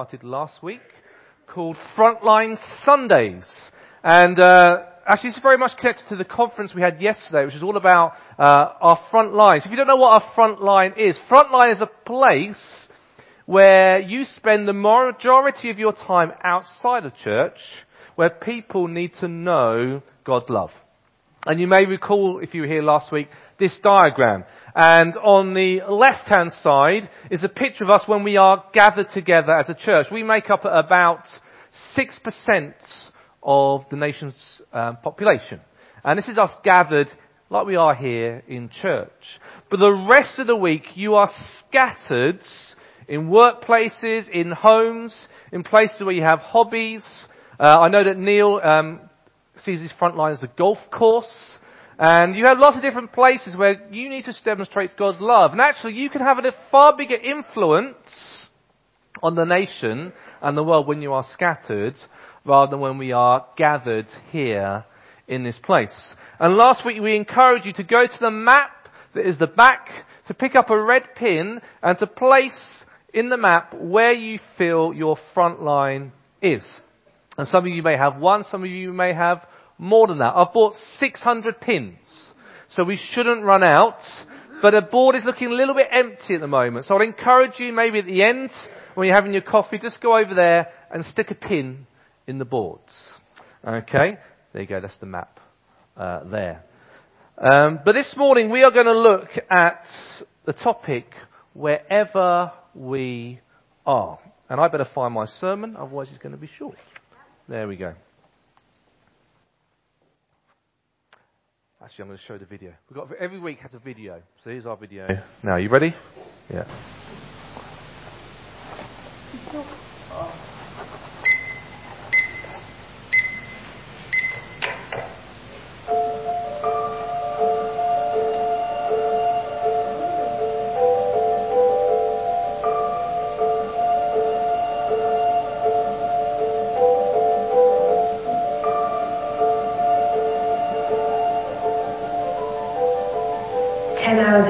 started last week called Frontline Sundays. And uh, actually, it's very much connected to the conference we had yesterday, which is all about uh, our front lines. If you don't know what our front line is, front line is a place where you spend the majority of your time outside of church, where people need to know God's love. And you may recall, if you were here last week, this diagram. And on the left-hand side is a picture of us when we are gathered together as a church. We make up about 6% of the nation's um, population. And this is us gathered like we are here in church. But the rest of the week you are scattered in workplaces, in homes, in places where you have hobbies. Uh, I know that Neil um, sees his front line as the golf course. And you have lots of different places where you need to demonstrate God's love. And actually, you can have a far bigger influence on the nation and the world when you are scattered rather than when we are gathered here in this place. And last week we encouraged you to go to the map that is the back, to pick up a red pin and to place in the map where you feel your front line is. And some of you may have one, some of you may have more than that. I've bought 600 pins, so we shouldn't run out. But the board is looking a little bit empty at the moment. So I'd encourage you maybe at the end, when you're having your coffee, just go over there and stick a pin in the boards. Okay? There you go, that's the map uh, there. Um, but this morning we are going to look at the topic wherever we are. And I better find my sermon, otherwise it's going to be short. There we go. Actually, I'm going to show the video. We've got every week has a video. So here's our video. Now, you ready? Yeah.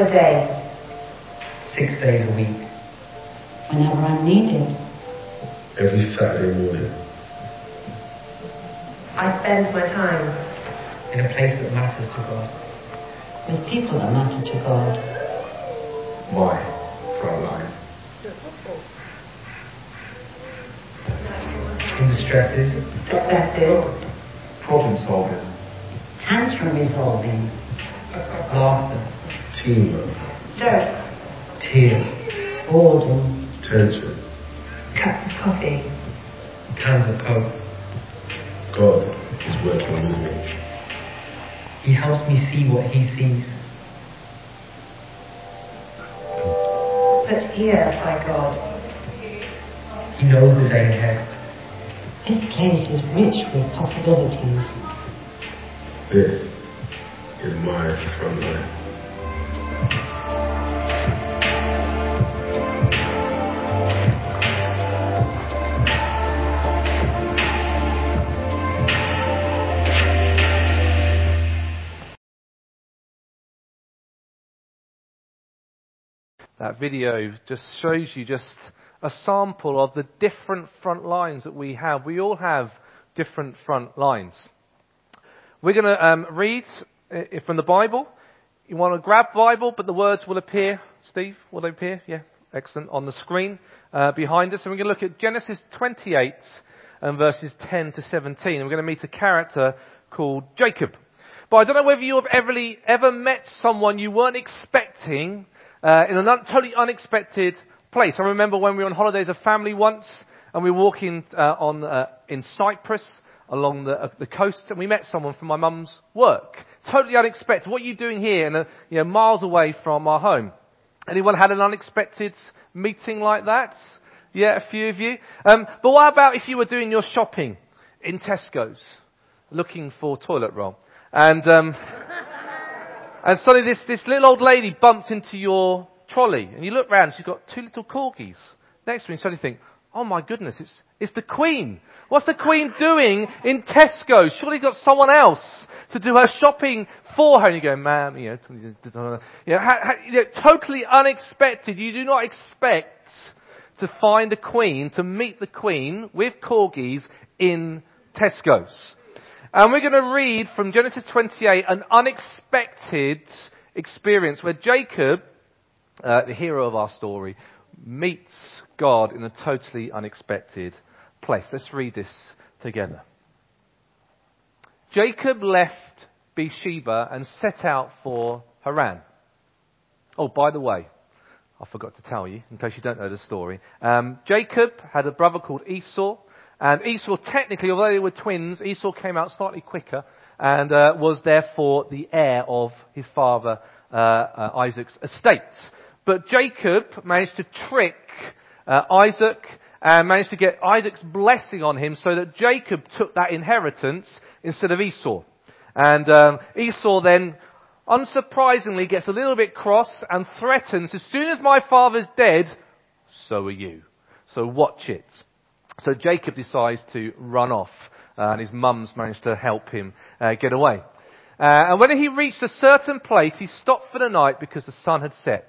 A day. six days a week. whenever I'm needed. every Saturday morning. I spend my time. in a place that matters to God. with people that matter to God. My front line. In the stresses, Successes. problem solving, Tantrum resolving, laughter, Teamwork. Dirt. tears, boredom, Tension. Cup of coffee. cans of coke. God is working with me. He helps me see what He sees. Put here by God. He knows the day ahead. this place is rich with possibilities. This is my front line. That video just shows you just a sample of the different front lines that we have. We all have different front lines. We're going to um, read uh, from the Bible. You want to grab Bible, but the words will appear. Steve, will they appear? Yeah, excellent. On the screen uh, behind us. And we're going to look at Genesis 28 and verses 10 to 17. And we're going to meet a character called Jacob. But I don't know whether you have ever, ever met someone you weren't expecting uh, in a un- totally unexpected place. I remember when we were on holiday as a family once, and we were walking uh, on uh, in Cyprus along the, uh, the coast, and we met someone from my mum's work. Totally unexpected. What are you doing here, and you know, miles away from our home? Anyone had an unexpected meeting like that? Yeah, a few of you. Um, but what about if you were doing your shopping in Tesco's, looking for toilet roll, and um, and suddenly this, this little old lady bumps into your trolley, and you look round, she's got two little corgis next to her, and suddenly think, oh my goodness, it's, it's the Queen. What's the Queen doing in Tesco? Surely got someone else to do her shopping for her. And you go, ma'am, you know, you know, you know, totally unexpected. You do not expect to find the queen, to meet the queen with corgis in Tesco's. And we're going to read from Genesis 28 an unexpected experience where Jacob, uh, the hero of our story, meets God in a totally unexpected place. Let's read this together. Jacob left Beersheba and set out for Haran. Oh, by the way, I forgot to tell you, in case you don't know the story. Um, Jacob had a brother called Esau, and Esau technically, although they were twins, Esau came out slightly quicker and uh, was therefore the heir of his father uh, uh, Isaac's estate. But Jacob managed to trick uh, Isaac and managed to get Isaac's blessing on him so that Jacob took that inheritance instead of Esau. And um, Esau then, unsurprisingly, gets a little bit cross and threatens, as soon as my father's dead, so are you. So watch it. So Jacob decides to run off, uh, and his mum's managed to help him uh, get away. Uh, and when he reached a certain place, he stopped for the night because the sun had set.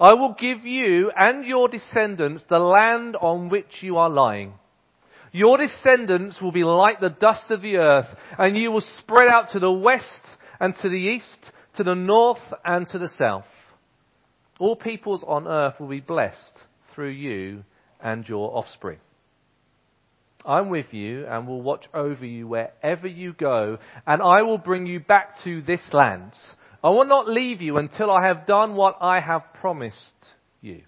I will give you and your descendants the land on which you are lying. Your descendants will be like the dust of the earth, and you will spread out to the west and to the east, to the north and to the south. All peoples on earth will be blessed through you and your offspring. I'm with you and will watch over you wherever you go, and I will bring you back to this land. I will not leave you until I have done what I have promised you.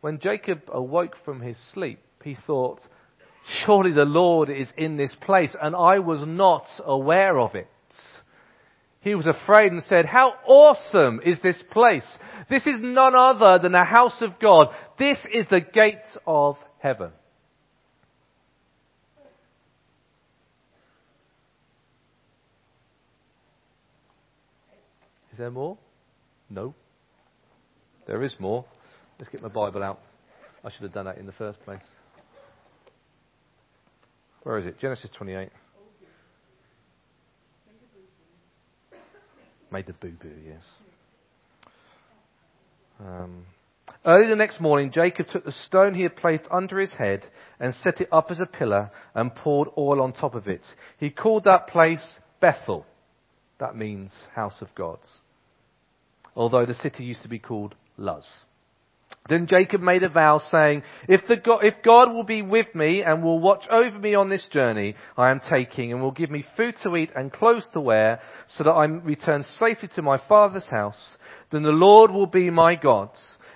When Jacob awoke from his sleep, he thought, Surely the Lord is in this place, and I was not aware of it. He was afraid and said, How awesome is this place! This is none other than the house of God. This is the gate of heaven. Is there more? No. There is more. Let's get my Bible out. I should have done that in the first place. Where is it? Genesis 28. Made the boo boo, yes. Um, early the next morning, Jacob took the stone he had placed under his head and set it up as a pillar and poured oil on top of it. He called that place Bethel. That means house of gods although the city used to be called Luz. Then Jacob made a vow saying, if, God, if God will be with me and will watch over me on this journey I am taking and will give me food to eat and clothes to wear so that I return safely to my father's house, then the Lord will be my God.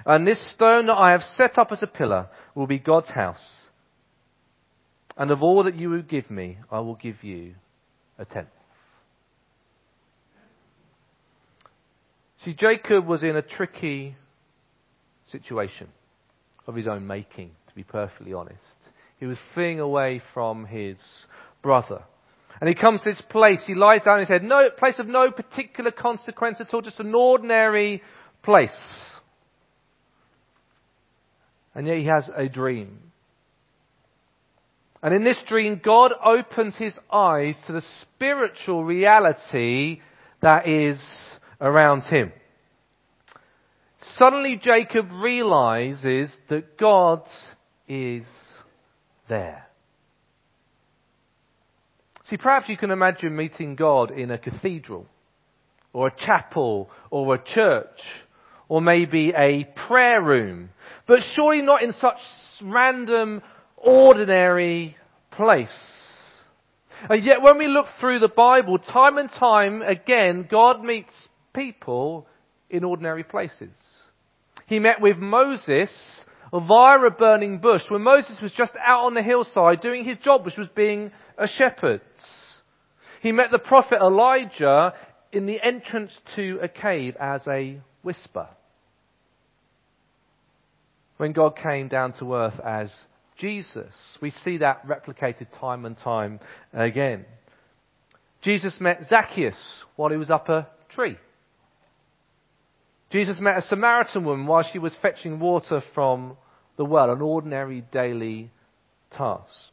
And this stone that I have set up as a pillar will be God's house. And of all that you will give me, I will give you a tenth. See, Jacob was in a tricky situation of his own making, to be perfectly honest. He was fleeing away from his brother. And he comes to this place, he lies down on his head, no place of no particular consequence at all, just an ordinary place. And yet he has a dream. And in this dream, God opens his eyes to the spiritual reality that is around him. Suddenly Jacob realizes that God is there. See, perhaps you can imagine meeting God in a cathedral, or a chapel, or a church, or maybe a prayer room, but surely not in such random, ordinary place. And yet when we look through the Bible, time and time again, God meets people in ordinary places. He met with Moses via a burning bush when Moses was just out on the hillside doing his job, which was being a shepherd. He met the prophet Elijah in the entrance to a cave as a whisper. when God came down to earth as Jesus. We see that replicated time and time again. Jesus met Zacchaeus while he was up a tree. Jesus met a Samaritan woman while she was fetching water from the well, an ordinary daily task.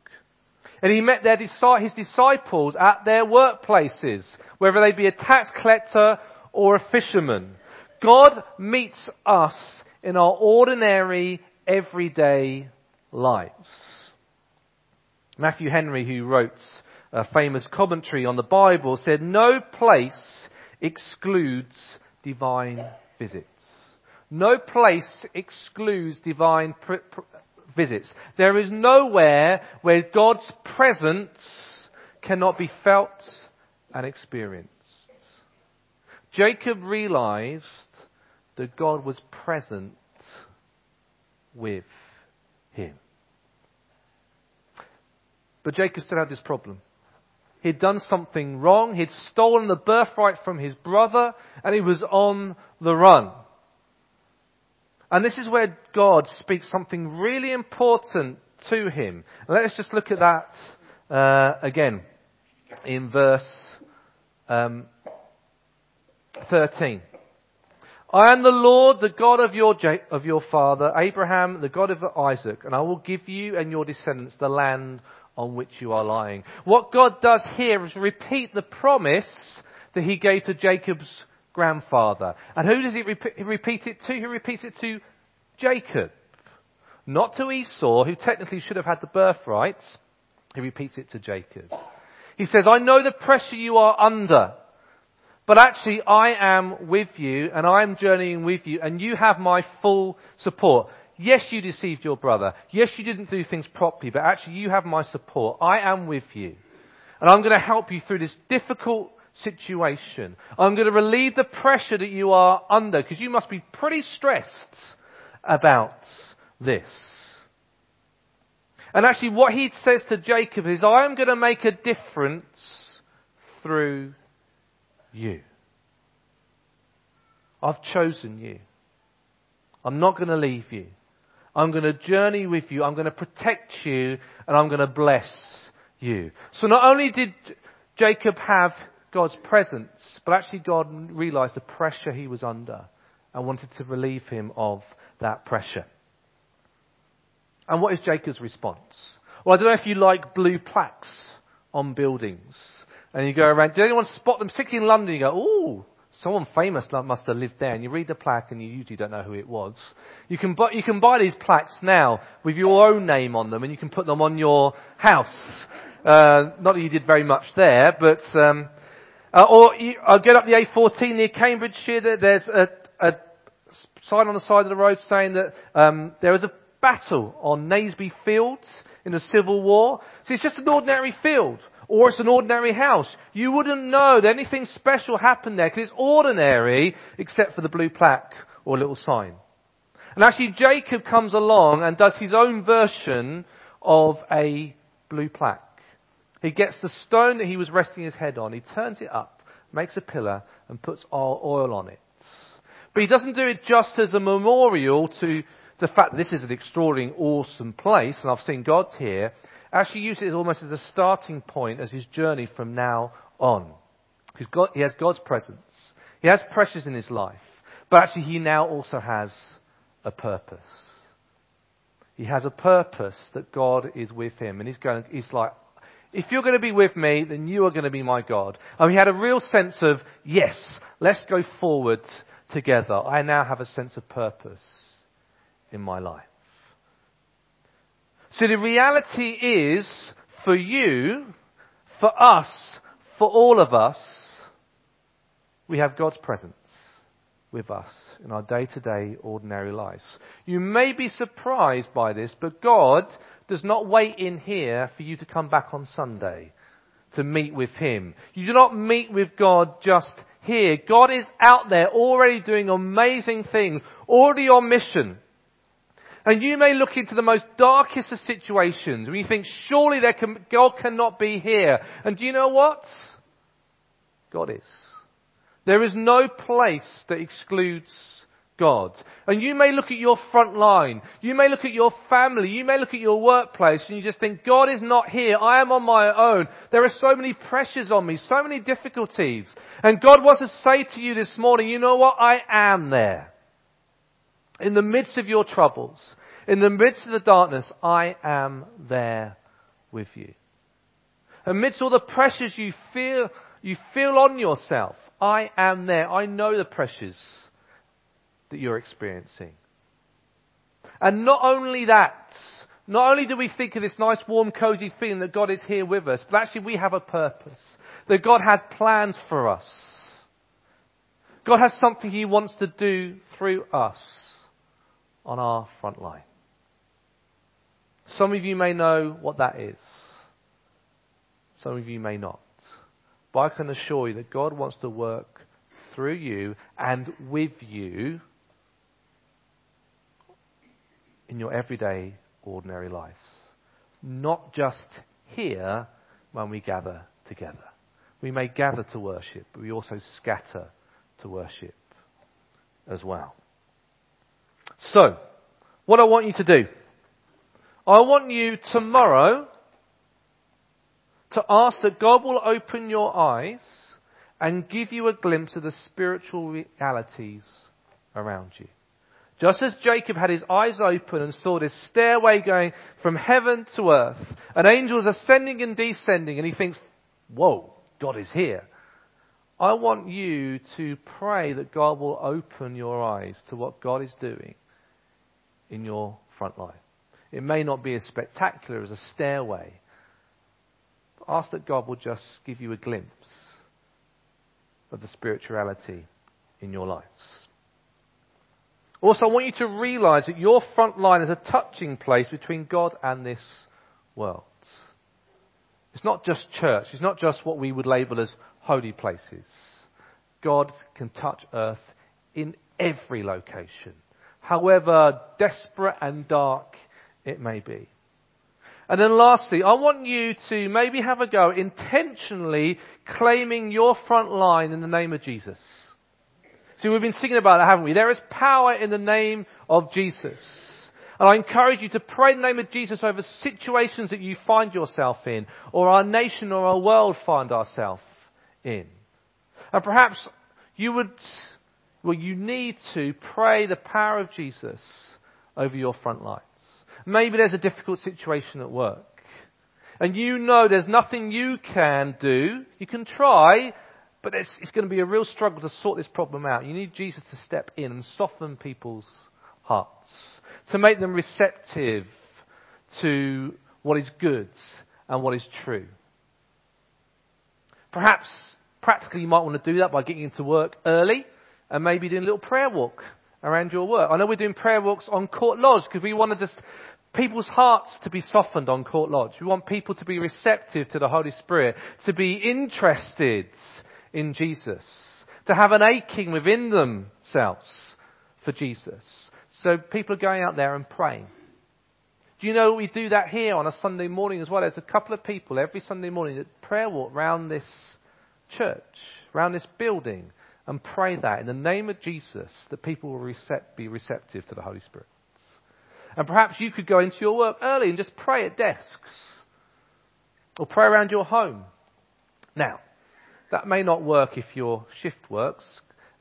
And he met their, his disciples at their workplaces, whether they be a tax collector or a fisherman. God meets us in our ordinary, everyday lives. Matthew Henry, who wrote a famous commentary on the Bible, said, No place excludes divine visits. No place excludes divine pr- pr- visits. There is nowhere where God's presence cannot be felt and experienced. Jacob realized that God was present with him. But Jacob still had this problem. He'd done something wrong. He'd stolen the birthright from his brother and he was on the run. And this is where God speaks something really important to him. Let's just look at that uh, again in verse um, 13. I am the Lord, the God of your, of your father, Abraham, the God of Isaac, and I will give you and your descendants the land on which you are lying. What God does here is repeat the promise that he gave to Jacob's grandfather. And who does he repeat, it to? He repeats it to Jacob. Not to Esau, who technically should have had the birthright. He repeats it to Jacob. He says, I know the pressure you are under, but actually I am with you and I am journeying with you and you have my full support. Yes, you deceived your brother. Yes, you didn't do things properly, but actually you have my support. I am with you. And I'm going to help you through this difficult situation. I'm going to relieve the pressure that you are under because you must be pretty stressed about this. And actually what he says to Jacob is, I am going to make a difference through you. I've chosen you. I'm not going to leave you. I'm going to journey with you. I'm going to protect you and I'm going to bless you. So not only did Jacob have God's presence, but actually God realized the pressure he was under and wanted to relieve him of that pressure. And what is Jacob's response? Well, I don't know if you like blue plaques on buildings. And you go around, did anyone spot them? Particularly in London, you go, ooh, Someone famous must have lived there, and you read the plaque, and you usually don't know who it was. You can buy, you can buy these plaques now with your own name on them, and you can put them on your house. Uh, not that you did very much there, but um, uh, or you, I'll get up the A14 near Cambridgeshire. There's a, a sign on the side of the road saying that um, there was a battle on Naseby Fields in the Civil War. So it's just an ordinary field or it's an ordinary house. You wouldn't know that anything special happened there because it's ordinary except for the blue plaque or little sign. And actually Jacob comes along and does his own version of a blue plaque. He gets the stone that he was resting his head on, he turns it up, makes a pillar and puts oil on it. But he doesn't do it just as a memorial to the fact that this is an extraordinary, awesome place, and I've seen God here actually uses it almost as a starting point as his journey from now on. He has God's presence. He has pressures in his life. But actually he now also has a purpose. He has a purpose that God is with him. And he's going, he's like, if you're going to be with me, then you are going to be my God. And he had a real sense of, yes, let's go forward together. I now have a sense of purpose in my life. So the reality is, for you, for us, for all of us, we have God's presence with us in our day to day ordinary lives. You may be surprised by this, but God does not wait in here for you to come back on Sunday to meet with Him. You do not meet with God just here. God is out there already doing amazing things, already on mission. And you may look into the most darkest of situations where you think, surely can, God cannot be here. And do you know what? God is. There is no place that excludes God. And you may look at your front line. You may look at your family. You may look at your workplace and you just think, God is not here. I am on my own. There are so many pressures on me, so many difficulties. And God wants to say to you this morning, you know what? I am there. In the midst of your troubles, in the midst of the darkness, I am there with you. Amidst all the pressures you feel, you feel on yourself, I am there. I know the pressures that you're experiencing. And not only that, not only do we think of this nice, warm, cozy feeling that God is here with us, but actually we have a purpose. That God has plans for us. God has something He wants to do through us on our front line. Some of you may know what that is. Some of you may not. But I can assure you that God wants to work through you and with you in your everyday, ordinary lives. Not just here when we gather together. We may gather to worship, but we also scatter to worship as well. So, what I want you to do, I want you tomorrow to ask that God will open your eyes and give you a glimpse of the spiritual realities around you. Just as Jacob had his eyes open and saw this stairway going from heaven to earth, and angels ascending and descending, and he thinks, whoa, God is here. I want you to pray that God will open your eyes to what God is doing in your front line. It may not be as spectacular as a stairway. But ask that God will just give you a glimpse of the spirituality in your lives. Also, I want you to realize that your front line is a touching place between God and this world. It's not just church. It's not just what we would label as holy places. God can touch earth in every location, however desperate and dark it may be. And then lastly, I want you to maybe have a go intentionally claiming your front line in the name of Jesus. See, we've been singing about that, haven't we? There is power in the name of Jesus. And I encourage you to pray in the name of Jesus over situations that you find yourself in, or our nation or our world find ourselves in. And perhaps you would, well, you need to pray the power of Jesus over your front lines. Maybe there's a difficult situation at work. And you know there's nothing you can do. You can try, but it's, it's going to be a real struggle to sort this problem out. You need Jesus to step in and soften people's hearts, to make them receptive to what is good and what is true. Perhaps practically you might want to do that by getting into work early and maybe doing a little prayer walk around your work. I know we're doing prayer walks on Court Lodge because we want to just people's hearts to be softened on Court Lodge. We want people to be receptive to the Holy Spirit, to be interested in Jesus, to have an aching within themselves for Jesus. So people are going out there and praying. Do you know we do that here on a Sunday morning as well? There's a couple of people every Sunday morning that prayer walk round this church, round this building, and pray that in the name of Jesus that people will recept, be receptive to the Holy Spirit. And perhaps you could go into your work early and just pray at desks. Or pray around your home. Now, that may not work if your shift works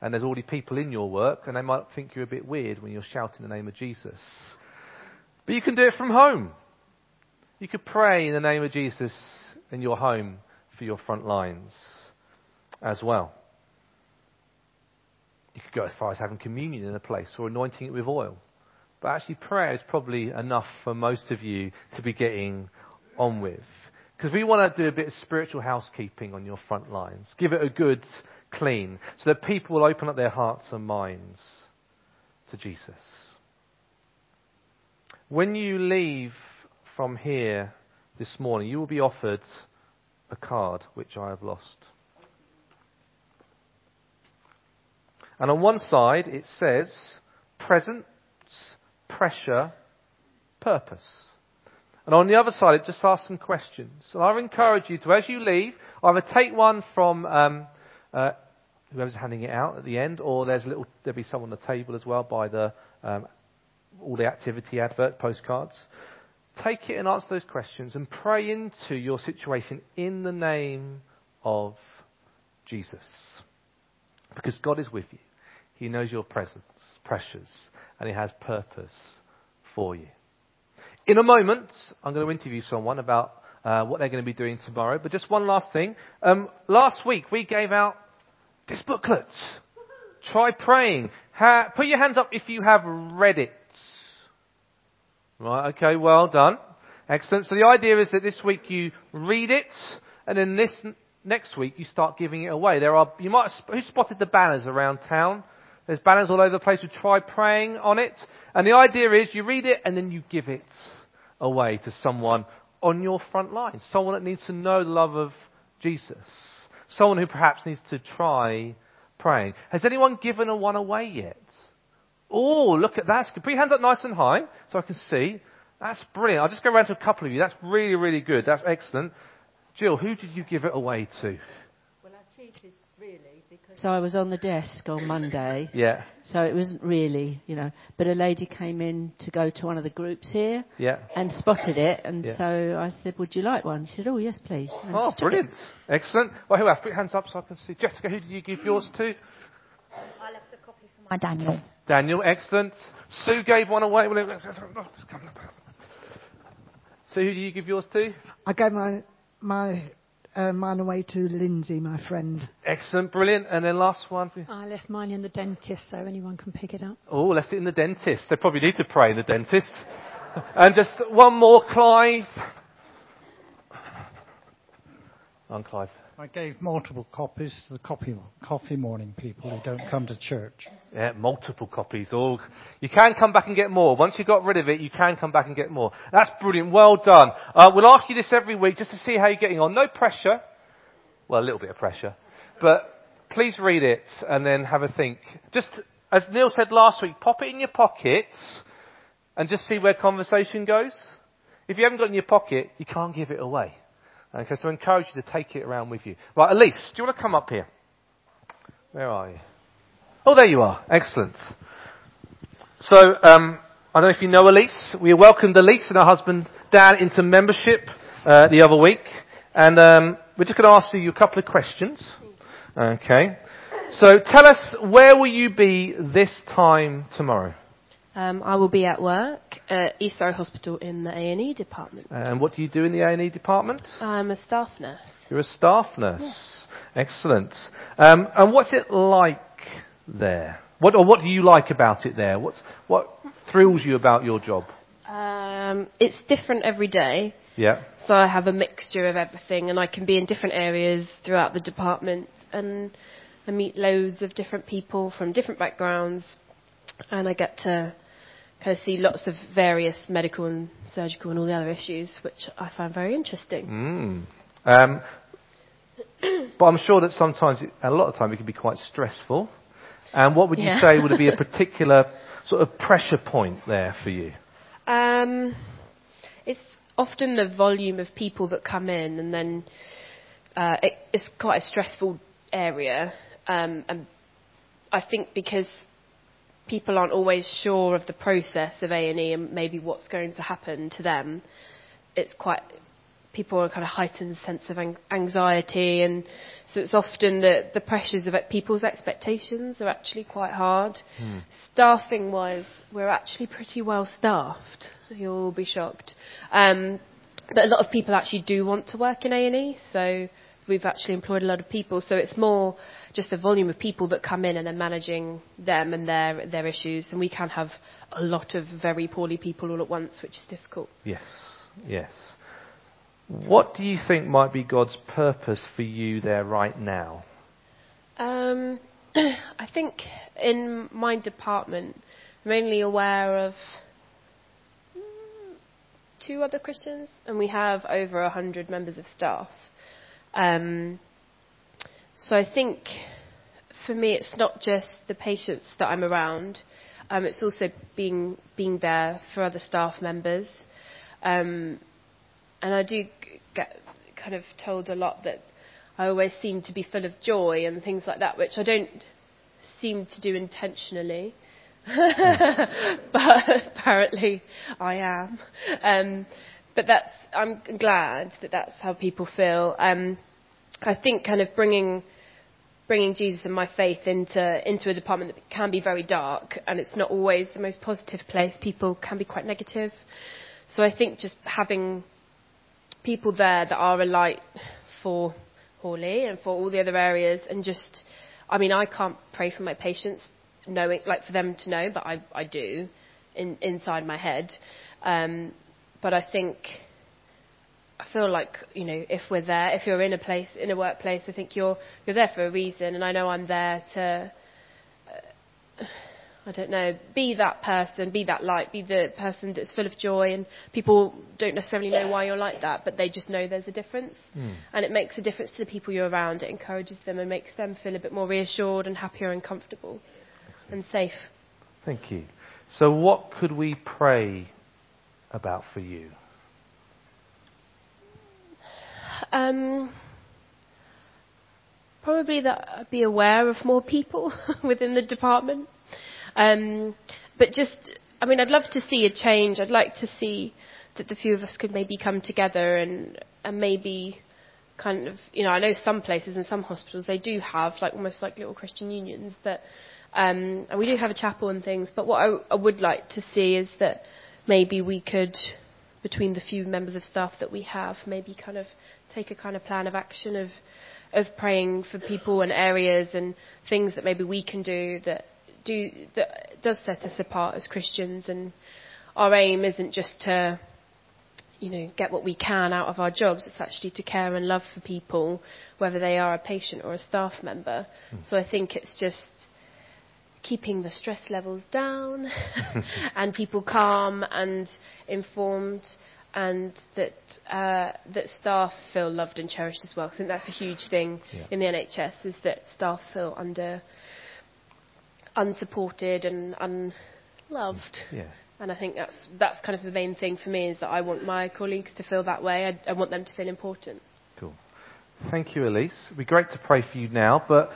and there's already people in your work and they might think you're a bit weird when you're shouting the name of Jesus. But you can do it from home. You could pray in the name of Jesus in your home for your front lines as well. You could go as far as having communion in a place or anointing it with oil. But actually, prayer is probably enough for most of you to be getting on with. Because we want to do a bit of spiritual housekeeping on your front lines. Give it a good clean so that people will open up their hearts and minds to Jesus. When you leave from here this morning, you will be offered a card which I have lost. And on one side it says presence, pressure, purpose. And on the other side, it just asks some questions. And I encourage you to, as you leave, either take one from um, uh, whoever's handing it out at the end, or there's a little there'll be some on the table as well by the um, all the activity advert postcards. Take it and answer those questions and pray into your situation in the name of Jesus. Because God is with you. He knows your presence, pressures, and He has purpose for you. In a moment, I'm going to interview someone about uh, what they're going to be doing tomorrow. But just one last thing. Um, last week, we gave out this booklet. Try praying. Ha- put your hands up if you have read it. Right, okay, well done. Excellent. So the idea is that this week you read it, and then this next week you start giving it away. There are, you might, who spotted the banners around town? There's banners all over the place with try praying on it. And the idea is you read it and then you give it away to someone on your front line. Someone that needs to know the love of Jesus. Someone who perhaps needs to try praying. Has anyone given a one away yet? Oh, look at that. Put your hands up nice and high so I can see. That's brilliant. I'll just go around to a couple of you. That's really, really good. That's excellent. Jill, who did you give it away to? Well, I cheated really because so I was on the desk on Monday. Yeah. So it wasn't really, you know. But a lady came in to go to one of the groups here. Yeah. And spotted it, and Yeah. so I said, "Would you like one?" She said, "Oh yes, please." And Oh, just took it. brilliant. Excellent. Well, who else? Put your hands up so I can see. Jessica, who did you give yours to? I left a copy for my Daniel. Daniel, excellent. Sue gave one away. Sue, who did you give yours to? I gave my my uh, mine away to Lindsay, my friend. Excellent, brilliant. And then last one. I left mine in the dentist so anyone can pick it up. Oh, left it in the dentist. They probably need to pray in the dentist. And just one more, Clive. On Clive. I gave multiple copies to the coffee, coffee morning people who don't come to church. Yeah, multiple copies. All you can come back and get more. Once you've got rid of it, you can come back and get more. That's brilliant. Well done. Uh, we'll ask you this every week just to see how you're getting on. No pressure. Well, a little bit of pressure, but please read it and then have a think. Just as Neil said last week, pop it in your pocket and just see where conversation goes. If you haven't got it in your pocket, you can't give it away. Okay, so I encourage you to take it around with you. Right, Elise, do you want to come up here? Where are you? Oh, there you are. Excellent. So, um, I don't know if you know Elise. We welcomed Elise and her husband Dan into membership uh, the other week, and um, we're just going to ask you a couple of questions. Okay. So, tell us where will you be this time tomorrow, Um, I will be at work at East Surrey Hospital in the A&E department. and what do you do in the A&E department? I'm a staff nurse. You're a staff nurse. Excellent. Um, and what's it like there? What or what do you like about it there? What what thrills you about your job? Um, it's different every day, Yeah. so I have a mixture of everything, and I can be in different areas throughout the department, and I meet loads of different people from different backgrounds, and I get to kind of see lots of various medical and surgical and all the other issues, which I find very interesting. Mm. Um, but I'm sure that sometimes, a lot of time, it can be quite stressful. And what would you Yeah. say would be a particular sort of pressure point there for you? Um, it's often the volume of people that come in, and then uh, it, it's quite a stressful area. Um, and I think because people aren't always sure of the process of A and E and maybe what's going to happen to them, it's quite people are kind of heightened sense of anxiety, and so it's often the the pressures of it, people's expectations are actually quite hard. Staffing wise, we're actually pretty well staffed. You'll all be shocked. Um, but a lot of people actually do want to work in A&E, so we've actually employed a lot of people. So it's more just the volume of people that come in and then managing them and their their issues. And we can have a lot of very poorly people all at once, which is difficult. Yes. Yes. What do you think might be God's purpose for you there right now? Um, I think in my department, I'm mainly aware of two other Christians, and we have over a hundred members of staff. Um, so I think for me, it's not just the patients that I'm around. Um, it's also being being there for other staff members. Um, and I do get kind of told a lot that I always seem to be full of joy and things like that, which I don't seem to do intentionally. but apparently I am. Um, but that's, I'm glad that that's how people feel. Um, I think kind of bringing, bringing Jesus and my faith into, into a department that can be very dark and it's not always the most positive place. People can be quite negative. So I think just having people there that are a light for Horley and for all the other areas and just, I mean, I can't pray for my patients knowing, like for them to know, but I, I do in, inside my head. Um, but I think, I feel like, you know, if we're there, if you're in a place, in a workplace, I think you're, you're there for a reason and I know I'm there to, uh, I don't know, be that person, be that light, be the person that's full of joy and people don't necessarily know why you're like that, but they just know there's a difference. Mm. And it makes a difference to the people you're around. It encourages them and makes them feel a bit more reassured and happier and comfortable and safe. Thank you. So, what could we pray about for you? Um, probably that I'd be aware of more people within the department. Um, but just, I mean, I'd love to see a change. I'd like to see that the few of us could maybe come together and, and maybe kind of, you know, I know some places and some hospitals they do have like almost like little Christian unions, but um, and we do have a chapel and things. But what I, I would like to see is that maybe we could, between the few members of staff that we have, maybe kind of take a kind of plan of action of of praying for people and areas and things that maybe we can do that do that does set us apart as Christians. And our aim isn't just to you know, get what we can out of our jobs. It's actually to care and love for people, whether they are a patient or a staff member. Mm. So I think it's just keeping the stress levels down and people calm and informed and that uh, that staff feel loved and cherished as well. I think that's a huge thing yeah. in the NHS is that staff feel under unsupported and unloved. Yeah. And I think that's that's kind of the main thing for me is that I want my colleagues to feel that way. I, I want them to feel important. Cool. Thank you, Elise. It'd be great to pray for you now, but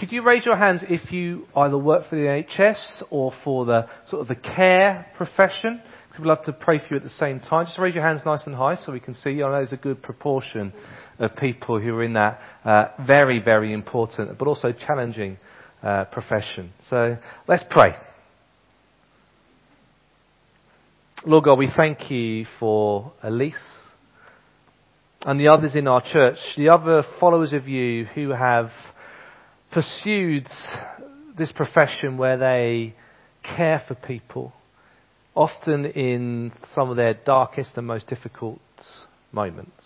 could you raise your hands if you either work for the NHS or for the sort of the care profession? Because we'd love to pray for you at the same time. Just raise your hands nice and high so we can see. I know there's a good proportion of people who are in that uh, very, very important but also challenging uh, profession. So let's pray. Lord God, we thank you for Elise and the others in our church, the other followers of you who have pursued this profession where they care for people, often in some of their darkest and most difficult moments.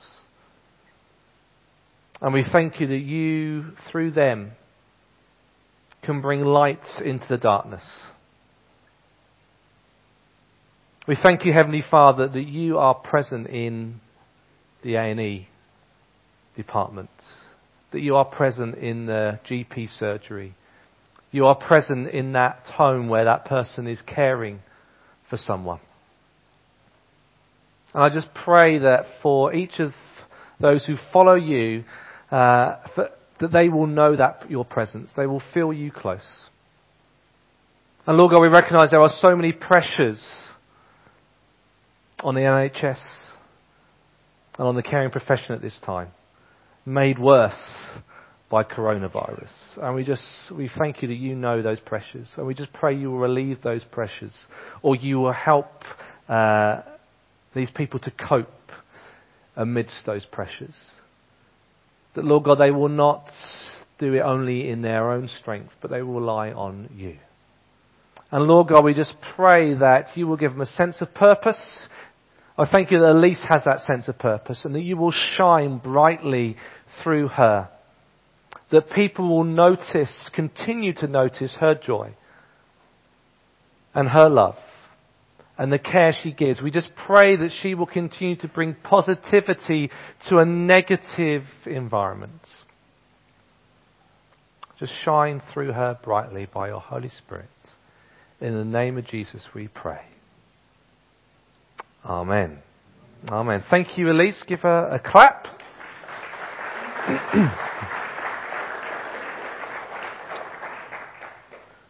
And we thank you that you, through them, can bring light into the darkness we thank you, Heavenly Father, that you are present in the A&E department, that you are present in the GP surgery. You are present in that home where that person is caring for someone. And I just pray that for each of those who follow you, uh, for, that they will know that your presence. They will feel you close. And Lord God, we recognize there are so many pressures on the NHS and on the caring profession at this time, made worse by coronavirus. And we just, we thank you that you know those pressures. And we just pray you will relieve those pressures or you will help uh, these people to cope amidst those pressures. That, Lord God, they will not do it only in their own strength, but they will rely on you. And Lord God, we just pray that you will give them a sense of purpose I thank you that Elise has that sense of purpose and that you will shine brightly through her. That people will notice, continue to notice her joy and her love and the care she gives. We just pray that she will continue to bring positivity to a negative environment. Just shine through her brightly by your Holy Spirit. In the name of Jesus we pray. Amen. Amen. Thank you, Elise. Give her a clap.